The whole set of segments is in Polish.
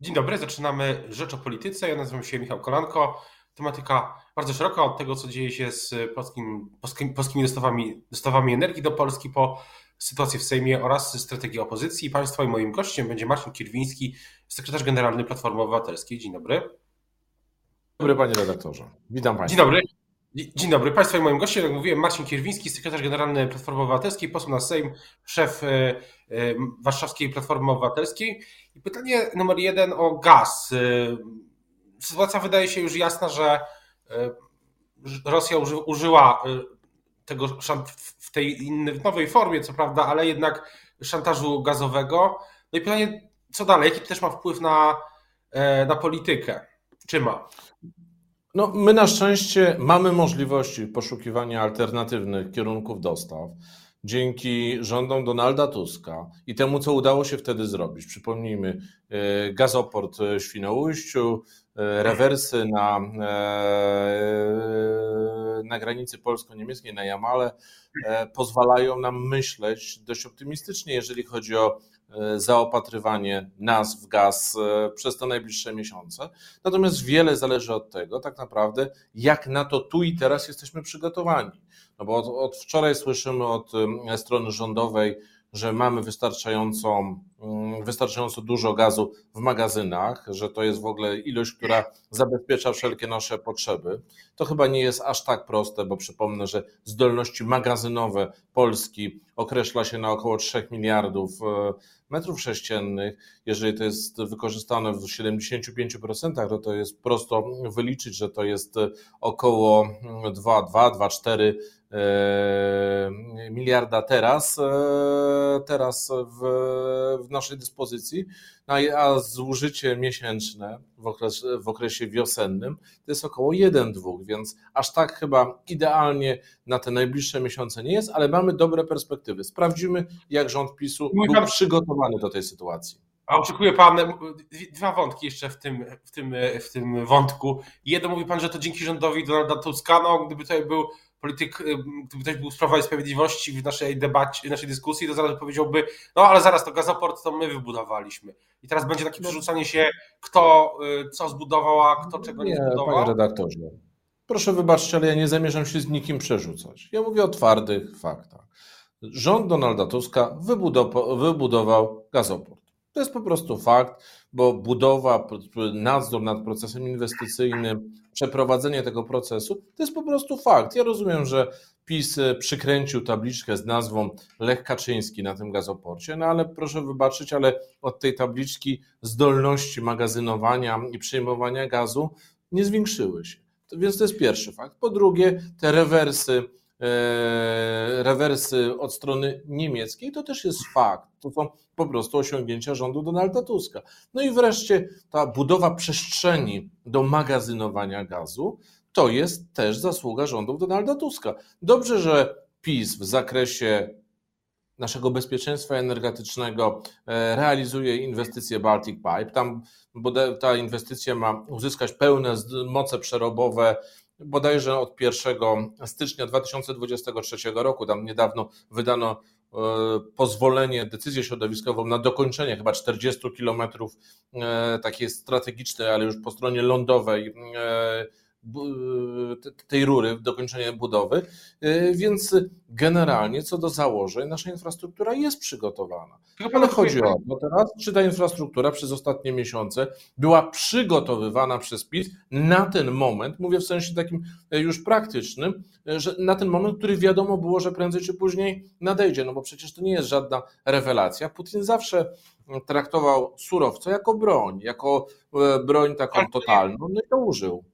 Dzień dobry, zaczynamy Rzecz o Polityce. Ja nazywam się Michał Kolanko. Tematyka bardzo szeroka, od tego, co dzieje się z polskim, polskimi, polskimi dostawami, dostawami energii do Polski po sytuację w Sejmie oraz strategię opozycji państwa. I moim gościem będzie Marcin Kierwiński, sekretarz generalny Platformy Obywatelskiej. Dzień dobry. Dzień dobry, panie redaktorze. Witam państwa. Dzień dobry. Dzień dobry Państwu i moim gościem, jak mówiłem, Marcin Kierwiński, sekretarz generalny Platformy Obywatelskiej, poseł na Sejm, szef e, e, Warszawskiej Platformy Obywatelskiej. Pytanie numer jeden o gaz. E, sytuacja wydaje się już jasna, że Rosja użyła tego w tej nowej formie, co prawda, ale jednak szantażu gazowego. No i pytanie, co dalej? Jaki też ma wpływ na, na politykę? Czy ma? No, my na szczęście mamy możliwości poszukiwania alternatywnych kierunków dostaw dzięki rządom Donalda Tuska i temu, co udało się wtedy zrobić. Przypomnijmy, e, gazoport w Świnoujściu, e, rewersy na, e, na granicy polsko-niemieckiej, na Jamale, pozwalają nam myśleć dość optymistycznie, jeżeli chodzi o E, zaopatrywanie nas w gaz e, przez te najbliższe miesiące. Natomiast wiele zależy od tego, tak naprawdę, jak na to tu i teraz jesteśmy przygotowani. No bo od, od wczoraj słyszymy od e, strony rządowej, że mamy wystarczającą, mm, wystarczająco dużo gazu w magazynach, że to jest w ogóle ilość, która zabezpiecza wszelkie nasze potrzeby. To chyba nie jest aż tak proste, bo przypomnę, że zdolności magazynowe Polski określa się na około 3 miliardów e, metrów sześciennych. Jeżeli to jest wykorzystane w 75%, to to jest prosto wyliczyć, że to jest około 2,2-2,4 E, miliarda teraz, e, teraz w, w naszej dyspozycji, no a zużycie miesięczne w, okres, w okresie wiosennym to jest około 1-2, więc aż tak chyba idealnie na te najbliższe miesiące nie jest, ale mamy dobre perspektywy. Sprawdzimy, jak rząd PiSu był pan... przygotowany do tej sytuacji. A oczekuje Pan dwa wątki jeszcze w tym, w tym, w tym wątku. Jedno mówi Pan, że to dzięki rządowi Donalda Tuska, no gdyby tutaj był polityk, y, gdyby ktoś był z Prawa i Sprawiedliwości w naszej debacie, w naszej dyskusji, to zaraz powiedziałby, no ale zaraz to gazoport to my wybudowaliśmy. I teraz będzie takie no. przerzucanie się, kto y, co zbudował, a kto czego nie, nie zbudował. Panie redaktorze, proszę wybaczcie, ale ja nie zamierzam się z nikim przerzucać. Ja mówię o twardych faktach. Rząd Donalda Tuska wybudował, gazoport. To jest po prostu fakt, bo budowa, nadzór nad procesem inwestycyjnym, przeprowadzenie tego procesu to jest po prostu fakt. Ja rozumiem, że PiS przykręcił tabliczkę z nazwą Lech Kaczyński na tym gazoporcie, no ale proszę wybaczyć, ale od tej tabliczki zdolności magazynowania i przyjmowania gazu nie zwiększyły się. Więc to jest pierwszy fakt. Po drugie, te rewersy E, rewersy od strony niemieckiej, to też jest fakt. To są po prostu osiągnięcia rządu Donalda Tuska. No i wreszcie ta budowa przestrzeni do magazynowania gazu, to jest też zasługa rządów Donalda Tuska. Dobrze, że PiS w zakresie naszego bezpieczeństwa energetycznego e, realizuje inwestycję Baltic Pipe. Tam ta inwestycja ma uzyskać pełne moce przerobowe bodajże od 1 stycznia 2023 roku, tam niedawno wydano e, pozwolenie, decyzję środowiskową na dokończenie chyba 40 kilometrów e, takiej strategicznej, ale już po stronie lądowej e, tej rury, dokończenie budowy, y, więc generalnie co do założeń nasza infrastruktura jest przygotowana. Ale chodzi o to teraz, czy ta infrastruktura przez ostatnie miesiące była przygotowywana przez PiS na ten moment, mówię w sensie takim e, już praktycznym, e, że na ten moment, który wiadomo było, że prędzej czy później nadejdzie, no bo przecież to nie jest żadna rewelacja. Putin zawsze traktował surowce jako broń, jako e, broń taką totalną, no i to użył.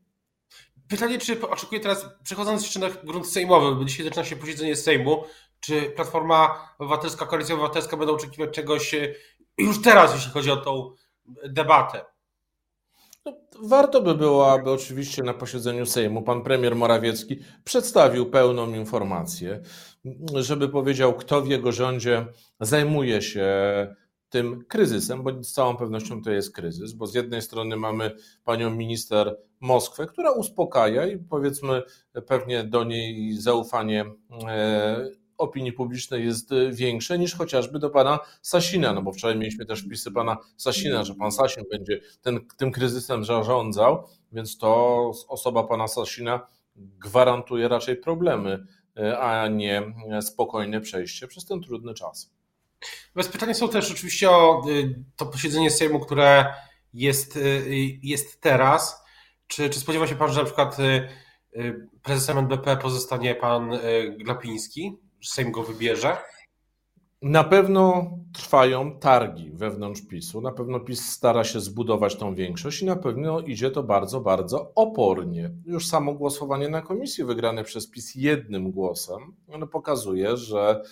Pytanie, czy oczekuje teraz, przechodząc jeszcze na grunt sejmowy, bo dzisiaj zaczyna się posiedzenie Sejmu, czy Platforma Obywatelska, Koalicja Obywatelska będą oczekiwać czegoś e, już teraz, jeśli chodzi o tą debatę? No, warto by było, aby oczywiście na posiedzeniu Sejmu pan premier Morawiecki przedstawił pełną informację, żeby powiedział, kto w jego rządzie zajmuje się tym kryzysem, bo z całą pewnością to jest kryzys, bo z jednej strony mamy panią minister Moskwę, która uspokaja i powiedzmy pewnie do niej zaufanie e, opinii publicznej jest większe niż chociażby do pana Sasina, no bo wczoraj mieliśmy też wpisy pana Sasina, że pan Sasin będzie ten, tym kryzysem zarządzał, więc to osoba pana Sasina gwarantuje raczej problemy, a nie spokojne przejście przez ten trudny czas. Bez pytania są też oczywiście o y, to posiedzenie Sejmu, które jest, y, jest teraz. Czy, czy spodziewa się Pan, że na przykład y, prezesem NBP pozostanie Pan Glapiński? Sejm go wybierze? Na pewno trwają targi wewnątrz PiSu. Na pewno PiS stara się zbudować tą większość i na pewno idzie to bardzo, bardzo opornie. Już samo głosowanie na komisji wygrane przez PiS jednym głosem ono pokazuje, że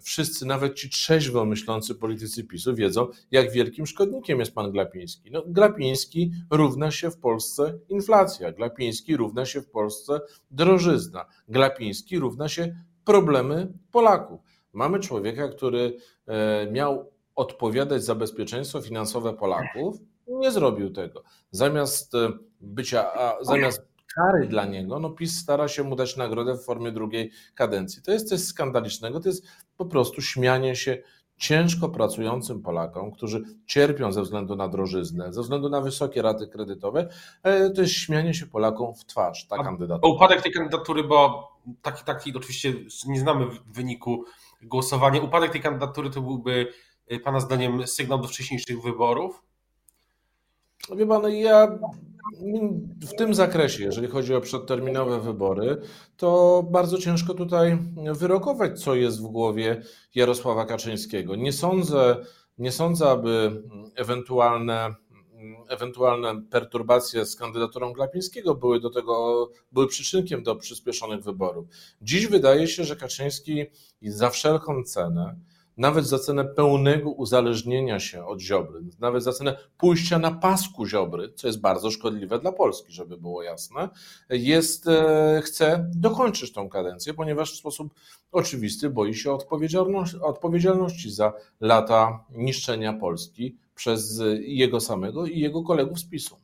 wszyscy, nawet ci trzeźwo myślący politycy PiSu wiedzą, jak wielkim szkodnikiem jest pan Glapiński. No, Glapiński równa się w Polsce inflacja, Glapiński równa się w Polsce drożyzna, Glapiński równa się problemy Polaków. Mamy człowieka, który e, miał odpowiadać za bezpieczeństwo finansowe Polaków, nie zrobił tego. Zamiast e, bycia, zamiast kary dla niego, no PiS stara się mu dać nagrodę w formie drugiej kadencji. To jest coś skandalicznego, to jest po prostu śmianie się ciężko pracującym Polakom, którzy cierpią ze względu na drożyznę, ze względu na wysokie raty kredytowe, e, to jest śmianie się Polakom w twarz, ta kandydatura. Upadek tej kandydatury, bo taki, taki oczywiście nie znamy wyniku głosowania, upadek tej kandydatury to byłby e, Pana zdaniem sygnał do wcześniejszych wyborów? Wie Pan, ja w tym zakresie, jeżeli chodzi o przedterminowe wybory, to bardzo ciężko tutaj wyrokować, co jest w głowie Jarosława Kaczyńskiego. Nie sądzę, nie sądzę aby ewentualne, ewentualne perturbacje z kandydaturą Glapińskiego były do tego, były przyczynkiem do przyspieszonych wyborów. Dziś wydaje się, że Kaczyński za wszelką cenę nawet za cenę pełnego uzależnienia się od Ziobry, nawet za cenę pójścia na pasku Ziobry, co jest bardzo szkodliwe dla Polski, żeby było jasne, jest, e, chce dokończyć tą kadencję, ponieważ w sposób oczywisty boi się odpowiedzialności, odpowiedzialności za lata niszczenia Polski przez jego samego i jego kolegów z PiSu.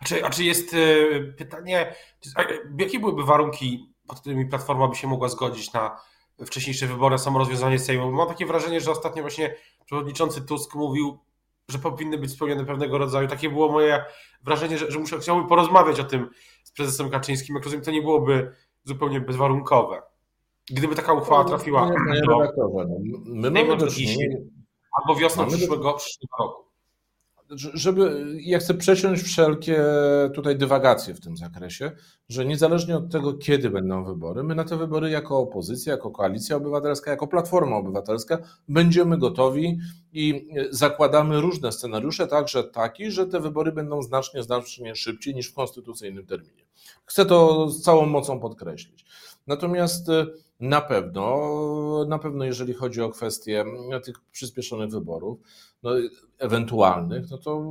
A czy, a czy jest e, pytanie, jakie byłyby warunki, pod którymi Platforma by się mogła zgodzić na wcześniejsze wybory, samo rozwiązanie Sejmu. Mam takie wrażenie, że ostatnio właśnie przewodniczący Tusk mówił, że powinny być spełnione pewnego rodzaju. Takie było moje wrażenie, że, że muszę, chciałbym porozmawiać o tym z prezesem Kaczyńskim. Jak rozumiem, to nie byłoby zupełnie bezwarunkowe. Gdyby taka uchwała trafiła Panie do, redaktorze, no, my mamy do czynienia, albo wiosną przyszłego, przyszłego roku żeby, ja chcę przeciąć wszelkie tutaj dywagacje w tym zakresie, że niezależnie od tego, kiedy będą wybory, my na te wybory jako opozycja, jako koalicja obywatelska, jako platforma obywatelska będziemy gotowi i zakładamy różne scenariusze, także taki, że te wybory będą znacznie, znacznie szybciej niż w konstytucyjnym terminie. Chcę to z całą mocą podkreślić. Natomiast na pewno, na pewno jeżeli chodzi o kwestie tych przyspieszonych wyborów, no, ewentualnych, no to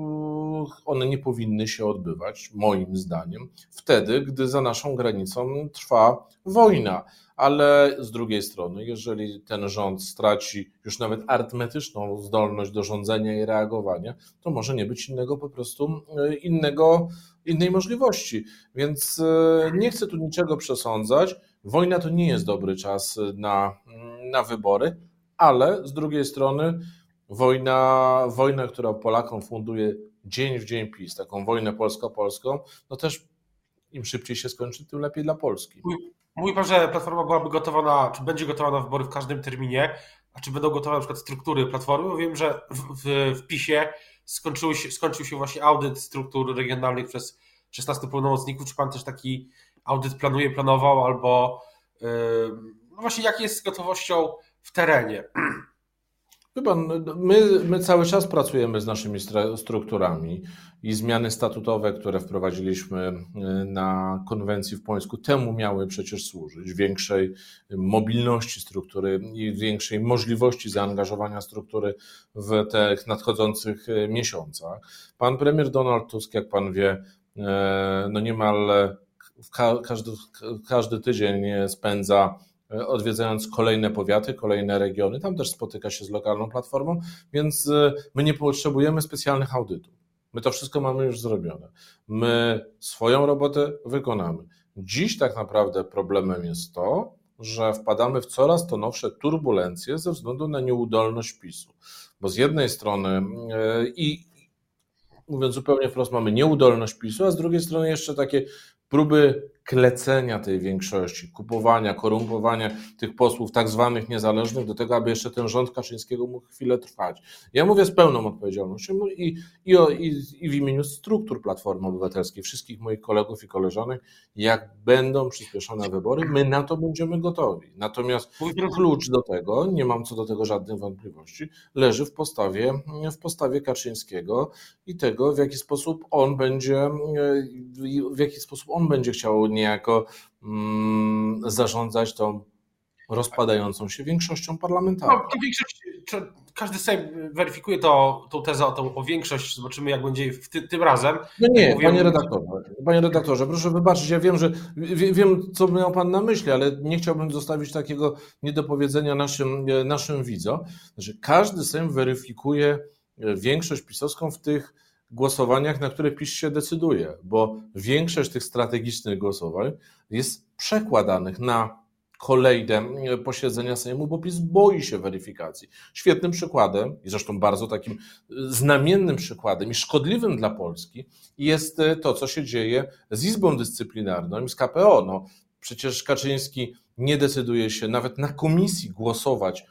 one nie powinny się odbywać, moim zdaniem, wtedy, gdy za naszą granicą trwa wojna. Ale z drugiej strony, jeżeli ten rząd straci już nawet arytmetyczną zdolność do rządzenia i reagowania, to może nie być innego po prostu e, innego, innej możliwości. Więc e, nie chcę tu niczego przesądzać. Wojna to nie jest dobry czas na, na wybory, ale z drugiej strony wojna, wojna, która Polakom funduje dzień w dzień PiS, taką wojnę polsko-polską, no też im szybciej się skończy, tym lepiej dla Polski. Mówi pan, że Platforma byłaby gotowa na, czy będzie gotowa na wybory w każdym terminie, a czy będą gotowe na przykład struktury Platformy? Wiem, że w, w, w PiSie skończył się, skończył się właśnie audyt struktur regionalnych przez 16 pełnomocników. Czy pan też taki audyt planuje, planował, albo no właśnie jak jest z gotowością w terenie? Chyba my, my cały czas pracujemy z naszymi strukturami i zmiany statutowe, które wprowadziliśmy e, na konwencji w Pońsku, temu miały przecież służyć. Większej mobilności struktury i większej możliwości zaangażowania struktury w tych nadchodzących e, miesiącach. Pan premier Donald Tusk, jak pan wie, e, no niemal każdy, każdy tydzień spędza E, odwiedzając kolejne powiaty, kolejne regiony. Tam też spotyka się z lokalną platformą, więc e, my nie potrzebujemy specjalnych audytów. My to wszystko mamy już zrobione. My swoją robotę wykonamy. Dziś tak naprawdę problemem jest to, że wpadamy w coraz to nowsze turbulencje ze względu na nieudolność PiSu. Bo z jednej strony e, i mówiąc zupełnie wprost, mamy nieudolność PiSu, a z drugiej strony jeszcze takie próby klecenia tej większości, kupowania, korumpowania tych posłów tak zwanych niezależnych do tego, aby jeszcze ten rząd Kaczyńskiego mógł chwilę trwać. Ja mówię z pełną odpowiedzialnością i, i, i, i w imieniu struktur Platformy Obywatelskiej, wszystkich moich kolegów i koleżanek, jak będą przyspieszone wybory, my na to będziemy gotowi. Natomiast klucz do tego, nie mam co do tego żadnych wątpliwości, leży w postawie, w postawie Kaczyńskiego i tego, w jaki sposób on będzie, w jaki sposób on będzie chciał niejako mm, zarządzać tą rozpadającą się większością parlamentarną. No, większość, każdy Sejm weryfikuje to, tą tezę o, tą, o większość, zobaczymy jak będzie w ty, tym razem. No nie, mówię, panie redaktorze, panie redaktorze, proszę wybaczyć, ja wiem, że wiem, co miał pan na myśli, ale nie chciałbym zostawić takiego niedopowiedzenia naszym, naszym widzom, że każdy Sejm weryfikuje większość pisowską w tych głosowaniach, na które PiS się decyduje, bo większość tych strategicznych głosowań jest przekładanych na kolejne posiedzenia Sejmu, bo PiS boi się weryfikacji. Świetnym przykładem, i zresztą bardzo takim znamiennym przykładem i szkodliwym dla Polski jest to, co się dzieje z Izbą Dyscyplinarną i z KPO. No, przecież Kaczyński nie decyduje się nawet na komisji głosować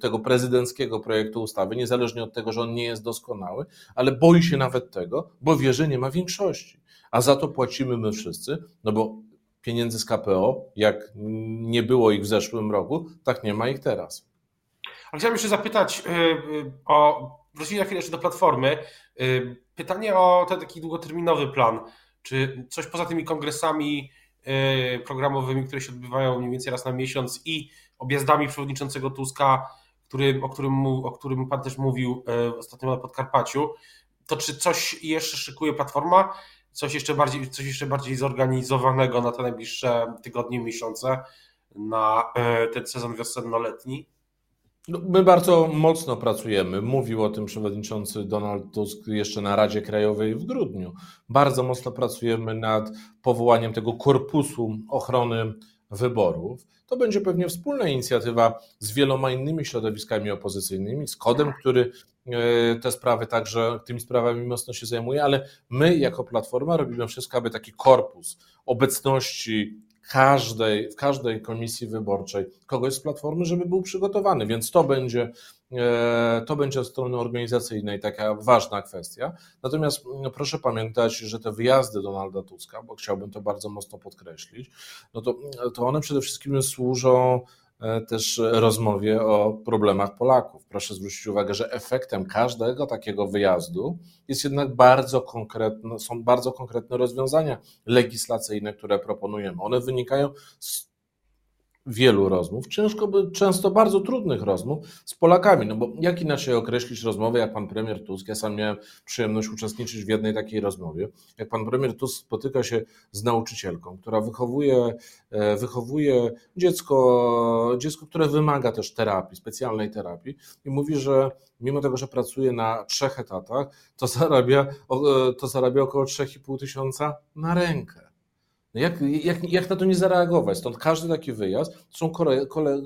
tego prezydenckiego projektu ustawy, niezależnie od tego, że on nie jest doskonały, ale boi się nawet tego, bo wie, że nie ma większości. A za to płacimy my wszyscy, no bo pieniędzy z KPO, jak nie było ich w zeszłym roku, tak nie ma ich teraz. A chciałem jeszcze zapytać e, e, o, wrócić na chwilę jeszcze do Platformy, pytanie o ten taki długoterminowy plan. Czy coś poza tymi kongresami programowymi, które się odbywają mniej więcej raz na miesiąc i objazdami przewodniczącego Tuska, który, o, którym, o którym Pan też mówił e, ostatnio na Podkarpaciu, to czy coś jeszcze szykuje Platforma? Coś jeszcze bardziej, coś jeszcze bardziej zorganizowanego na te najbliższe tygodnie, miesiące, na e, ten sezon wiosenno-letni? No, my bardzo mocno pracujemy. Mówił o tym przewodniczący Donald Tusk jeszcze na Radzie Krajowej w grudniu. Bardzo mocno pracujemy nad powołaniem tego korpusu ochrony wyborów. To będzie pewnie wspólna inicjatywa z wieloma innymi środowiskami opozycyjnymi, z kodem, który e, te sprawy także, tymi sprawami mocno się zajmuje, ale my jako Platforma robimy wszystko, aby taki korpus obecności każdej, w każdej komisji wyborczej kogoś z Platformy, żeby był przygotowany, więc to będzie to będzie od strony organizacyjnej taka ważna kwestia. Natomiast no, proszę pamiętać, że te wyjazdy Donalda Tuska, bo chciałbym to bardzo mocno podkreślić, no to, to one przede wszystkim służą e, też rozmowie o problemach Polaków. Proszę zwrócić uwagę, że efektem każdego takiego wyjazdu jest jednak bardzo konkretne, są bardzo konkretne rozwiązania legislacyjne, które proponujemy. One wynikają z wielu rozmów, ciężko, często bardzo trudnych rozmów z Polakami. No bo jak inaczej określić rozmowę, jak pan premier Tusk, ja sam miałem przyjemność uczestniczyć w jednej takiej rozmowie, jak pan premier Tusk spotyka się z nauczycielką, która wychowuje, e, wychowuje dziecko, dziecko, które wymaga też terapii, specjalnej terapii i mówi, że mimo tego, że pracuje na trzech etatach, to zarabia, e, to zarabia około 3,5 tysiąca na rękę. No jak, jak, jak na to nie zareagować? Stąd każdy taki wyjazd są kole, kole,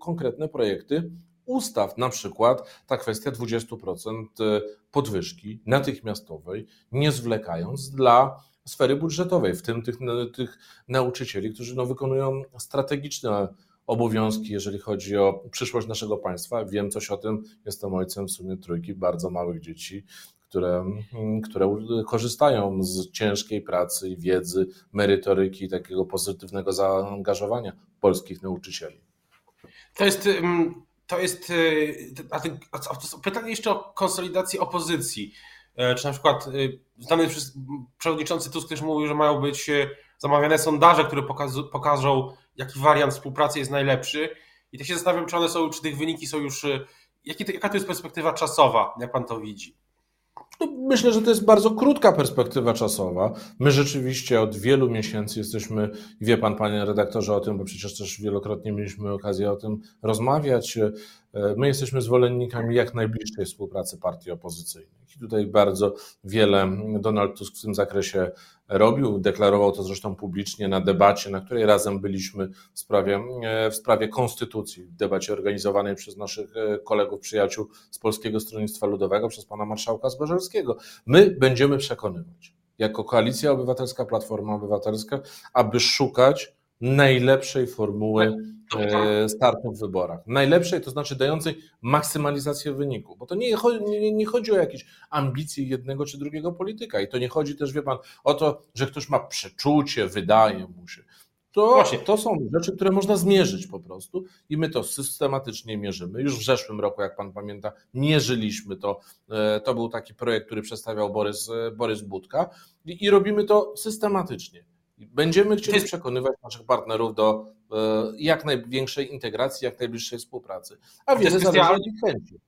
konkretne projekty ustaw, na przykład ta kwestia 20% y, podwyżki natychmiastowej, nie zwlekając dla sfery budżetowej, w tym tych, tych nauczycieli, którzy no, wykonują strategiczne obowiązki, jeżeli chodzi o przyszłość naszego państwa. Wiem coś o tym, jestem ojcem w sumie trójki bardzo małych dzieci, które, mm, które korzystają z ciężkiej pracy i wiedzy, merytoryki, takiego pozytywnego zaangażowania polskich nauczycieli. To jest, to jest y, a ten, a pytanie jeszcze o konsolidację opozycji. E, czy na przykład y, znany przewodniczący Tusk też mówił, że mają być y, zamawiane sondaże, które pokażą, jaki wariant współpracy jest najlepszy. I tak się zastanawiam, czy one są, czy tych wyniki są już. Jaki jaka to jest perspektywa czasowa, jak pan to widzi? No, myślę, że to jest bardzo krótka perspektywa czasowa. My rzeczywiście od wielu miesięcy jesteśmy, wie pan, panie redaktorze, o tym, bo przecież też wielokrotnie mieliśmy okazję o tym rozmawiać. My jesteśmy zwolennikami jak najbliższej współpracy partii opozycyjnych. I tutaj bardzo wiele Donald Tusk w tym zakresie robił. Deklarował to zresztą publicznie na debacie, na której razem byliśmy w sprawie, w sprawie konstytucji, w debacie organizowanej przez naszych kolegów, przyjaciół z Polskiego Stronnictwa Ludowego, przez pana marszałka Zborzelskiego. My będziemy przekonywać, jako Koalicja Obywatelska, Platforma Obywatelska, aby szukać najlepszej formuły e, startu w wyborach. Najlepszej, to znaczy dającej maksymalizację wyniku, bo to nie chodzi, nie, nie chodzi o jakieś ambicje jednego czy drugiego polityka i to nie chodzi też, wie pan, o to, że ktoś ma przeczucie, wydaje mu się. To, Właśnie. to są rzeczy, które można zmierzyć po prostu i my to systematycznie mierzymy. Już w zeszłym roku, jak pan pamięta, mierzyliśmy to. E, to był taki projekt, który przedstawiał Borys, e, Borys Budka i, i robimy to systematycznie. Będziemy chcieli jest... przekonywać naszych partnerów do e, jak największej integracji, jak najbliższej współpracy. A wiele zależy od ich chęci.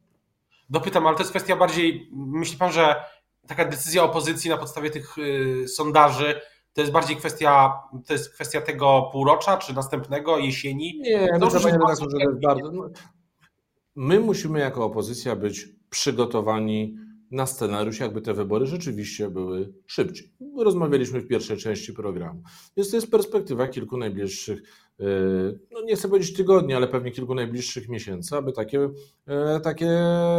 Dopytam, ale to jest kwestia bardziej, myśli pan, że taka decyzja opozycji na podstawie tych y, sondaży to jest bardziej kwestia, to jest kwestia tego półrocza, czy następnego, jesieni? Nie, no to, że to jest bardzo... No, my musimy jako opozycja być przygotowani na scenariusz, jakby te wybory rzeczywiście były szybciej. Rozmawialiśmy w pierwszej części programu. Więc to jest perspektywa kilku najbliższych no nie chcę powiedzieć tygodni, ale pewnie kilku najbliższych miesięcy, aby takie, e, takie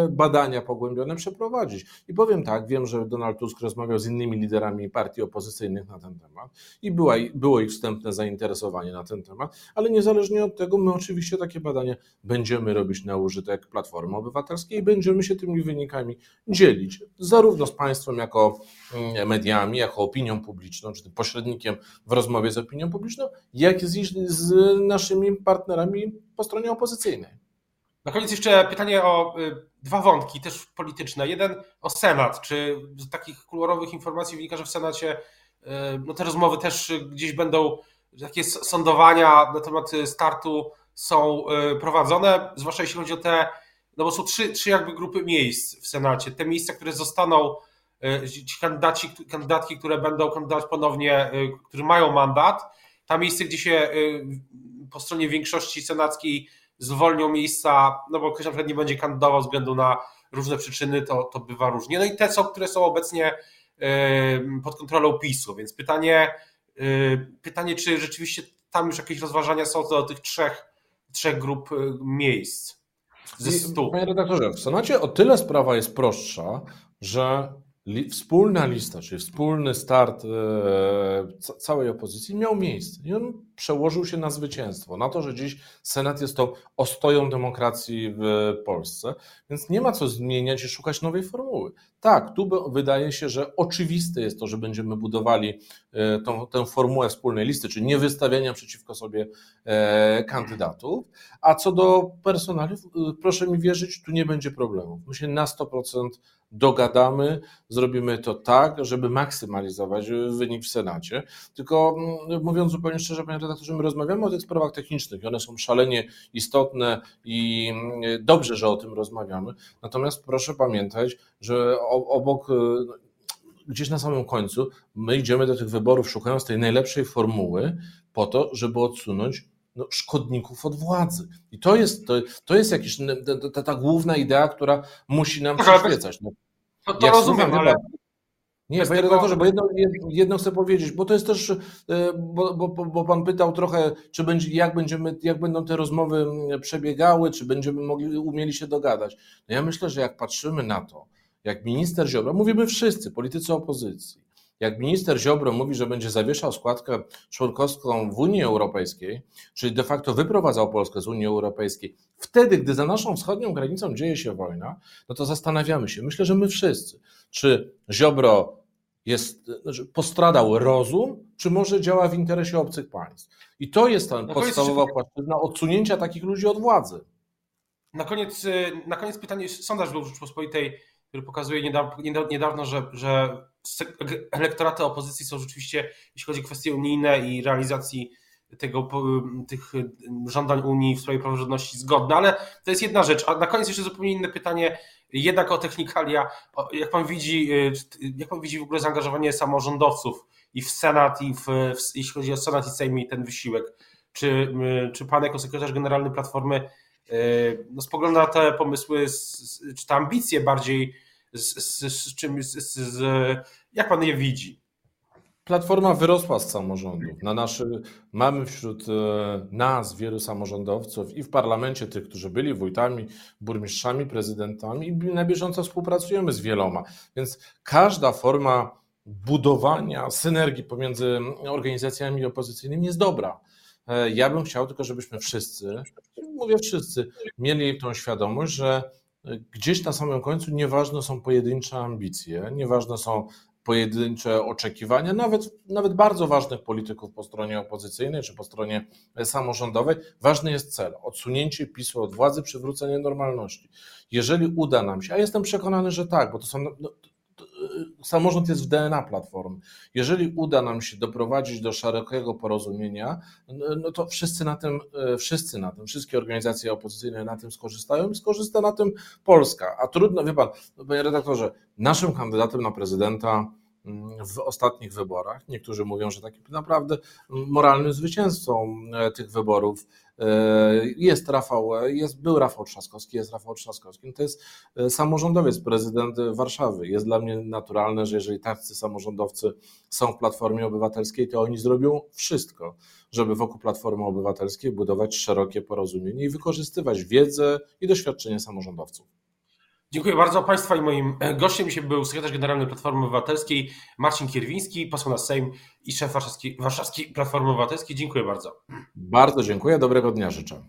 badania pogłębione przeprowadzić. I powiem tak, wiem, że Donald Tusk rozmawiał z innymi liderami partii opozycyjnych na ten temat i była, było ich wstępne zainteresowanie na ten temat, ale niezależnie od tego, my oczywiście takie badania będziemy robić na użytek Platformy Obywatelskiej i będziemy się tymi wynikami dzielić, zarówno z państwem jako mediami, jako opinią publiczną, czy pośrednikiem w rozmowie z opinią publiczną, jak z, z naszymi partnerami po stronie opozycyjnej. Na koniec jeszcze pytanie o y, dwa wątki, też polityczne. Jeden o Senat. Czy z takich kolorowych informacji wynika, że w Senacie y, no te rozmowy też gdzieś będą, takie sądowania na temat startu są y, prowadzone, zwłaszcza jeśli chodzi o te, no bo są trzy, trzy jakby grupy miejsc w Senacie. Te miejsca, które zostaną, ci kandydaci, kandydatki, które będą kandydować ponownie, którzy mają mandat, ta miejsce, gdzie się y, po stronie większości senackiej zwolnią miejsca, no bo ktoś na przykład nie będzie kandydował ze względu na różne przyczyny, to, to bywa różnie. No i te są, które są obecnie pod kontrolą PiSu, więc pytanie, pytanie czy rzeczywiście tam już jakieś rozważania są do tych trzech, trzech grup miejsc ze stu. Panie redaktorze, w Senacie o tyle sprawa jest prostsza, że wspólna lista, czyli wspólny start e, całej opozycji miał miejsce i on przełożył się na zwycięstwo, na to, że dziś Senat jest to ostoją demokracji w Polsce, więc nie ma co zmieniać i szukać nowej formuły. Tak, tu wydaje się, że oczywiste jest to, że będziemy budowali e, tą, tę formułę wspólnej listy, czyli nie wystawiania przeciwko sobie e, kandydatów, a co do personaliów, proszę mi wierzyć, tu nie będzie problemów. My się na 100% dogadamy, zrobimy to tak, żeby maksymalizować wynik w Senacie. Tylko mm, mówiąc zupełnie szczerze, panie redaktorze, my rozmawiamy o tych sprawach technicznych i one są szalenie istotne i mm, dobrze, że o tym rozmawiamy. Natomiast proszę pamiętać, że obok y, gdzieś na samym końcu my idziemy do tych wyborów szukając tej najlepszej formuły po to, żeby odsunąć no, szkodników od władzy. I to jest, to, to jest jakiś, ta, ta główna idea, która musi nam przyświecać. No, to, to rozumiem, ale... Nie, panie redaktorze, bo jedno, jedno chcę powiedzieć, bo to jest też, e, bo, bo, bo pan pytał trochę, czy będzie, jak, będziemy, jak będą te rozmowy przebiegały, czy będziemy mogli, umieli się dogadać. No ja myślę, że jak patrzymy na to, jak minister Ziobro, mówimy wszyscy, politycy opozycji, jak minister Ziobro mówi, że będzie zawieszał składkę członkowską w Unii Europejskiej, czyli de facto wyprowadzał Polskę z Unii Europejskiej, wtedy, gdy za naszą wschodnią granicą dzieje się wojna, no to zastanawiamy się, myślę, że my wszyscy, czy Ziobro jest, postradał rozum, czy może działa w interesie obcych państw. I to jest ta na podstawowa płaszczyzna odsunięcia takich ludzi od władzy. Na koniec, na koniec pytanie, sondaż był w Rzeczpospolitej, który pokazuje niedawno, niedawno że, że elektoraty opozycji są rzeczywiście, jeśli chodzi o kwestie unijne i realizacji tego, tych żądań Unii w sprawie praworządności zgodne, ale to jest jedna rzecz. A na koniec jeszcze zupełnie inne pytanie, jednak o technikalia. Jak pan widzi, jak pan widzi w ogóle zaangażowanie samorządowców i w Senat, i w, w jeśli chodzi o Senat i Sejm i ten wysiłek? Czy, czy pan jako sekretarz generalny Platformy no, spogląda na te pomysły, czy te ambicje bardziej z, z, z czym, z, z, jak pan je widzi? Platforma wyrosła z samorządów. Na naszy, mamy wśród e, nas wielu samorządowców i w parlamencie tych, którzy byli wójtami, burmistrzami, prezydentami i na bieżąco współpracujemy z wieloma. Więc każda forma budowania synergii pomiędzy organizacjami opozycyjnymi jest dobra. E, ja bym chciał tylko, żebyśmy wszyscy, mówię wszyscy, mieli tą świadomość, że gdzieś na samym końcu nieważne są pojedyncze ambicje, nieważne są pojedyncze oczekiwania, nawet, nawet bardzo ważnych polityków po stronie opozycyjnej czy po stronie samorządowej. Ważny jest cel odsunięcie PiSu od władzy, przywrócenie normalności. Jeżeli uda nam się, a jestem przekonany, że tak, bo to są. No, samorząd jest w DNA platformy. Jeżeli uda nam się doprowadzić do szerokiego porozumienia, no, no to wszyscy na tym, e, wszyscy na tym, wszystkie organizacje opozycyjne na tym skorzystają i skorzysta na tym Polska. A trudno, wie pan, panie redaktorze, naszym kandydatem na prezydenta w ostatnich wyborach. Niektórzy mówią, że takim naprawdę moralnym zwycięzcą e, tych wyborów jest Rafał, jest, był Rafał Trzaskowski, jest Rafał Trzaskowski. To jest e, samorządowiec, prezydent Warszawy. Jest dla mnie naturalne, że jeżeli tacy samorządowcy są w Platformie Obywatelskiej, to oni zrobią wszystko, żeby wokół Platformy Obywatelskiej budować szerokie porozumienie i wykorzystywać wiedzę i doświadczenie samorządowców. Dziękuję bardzo Państwa i moim e, gościem się był sekretarz generalny Platformy Obywatelskiej Marcin Kierwiński, poseł na Sejm i szef warszawskiej, warszawskiej Platformy Obywatelskiej. Dziękuję bardzo. Bardzo dziękuję, dobrego dnia życzę.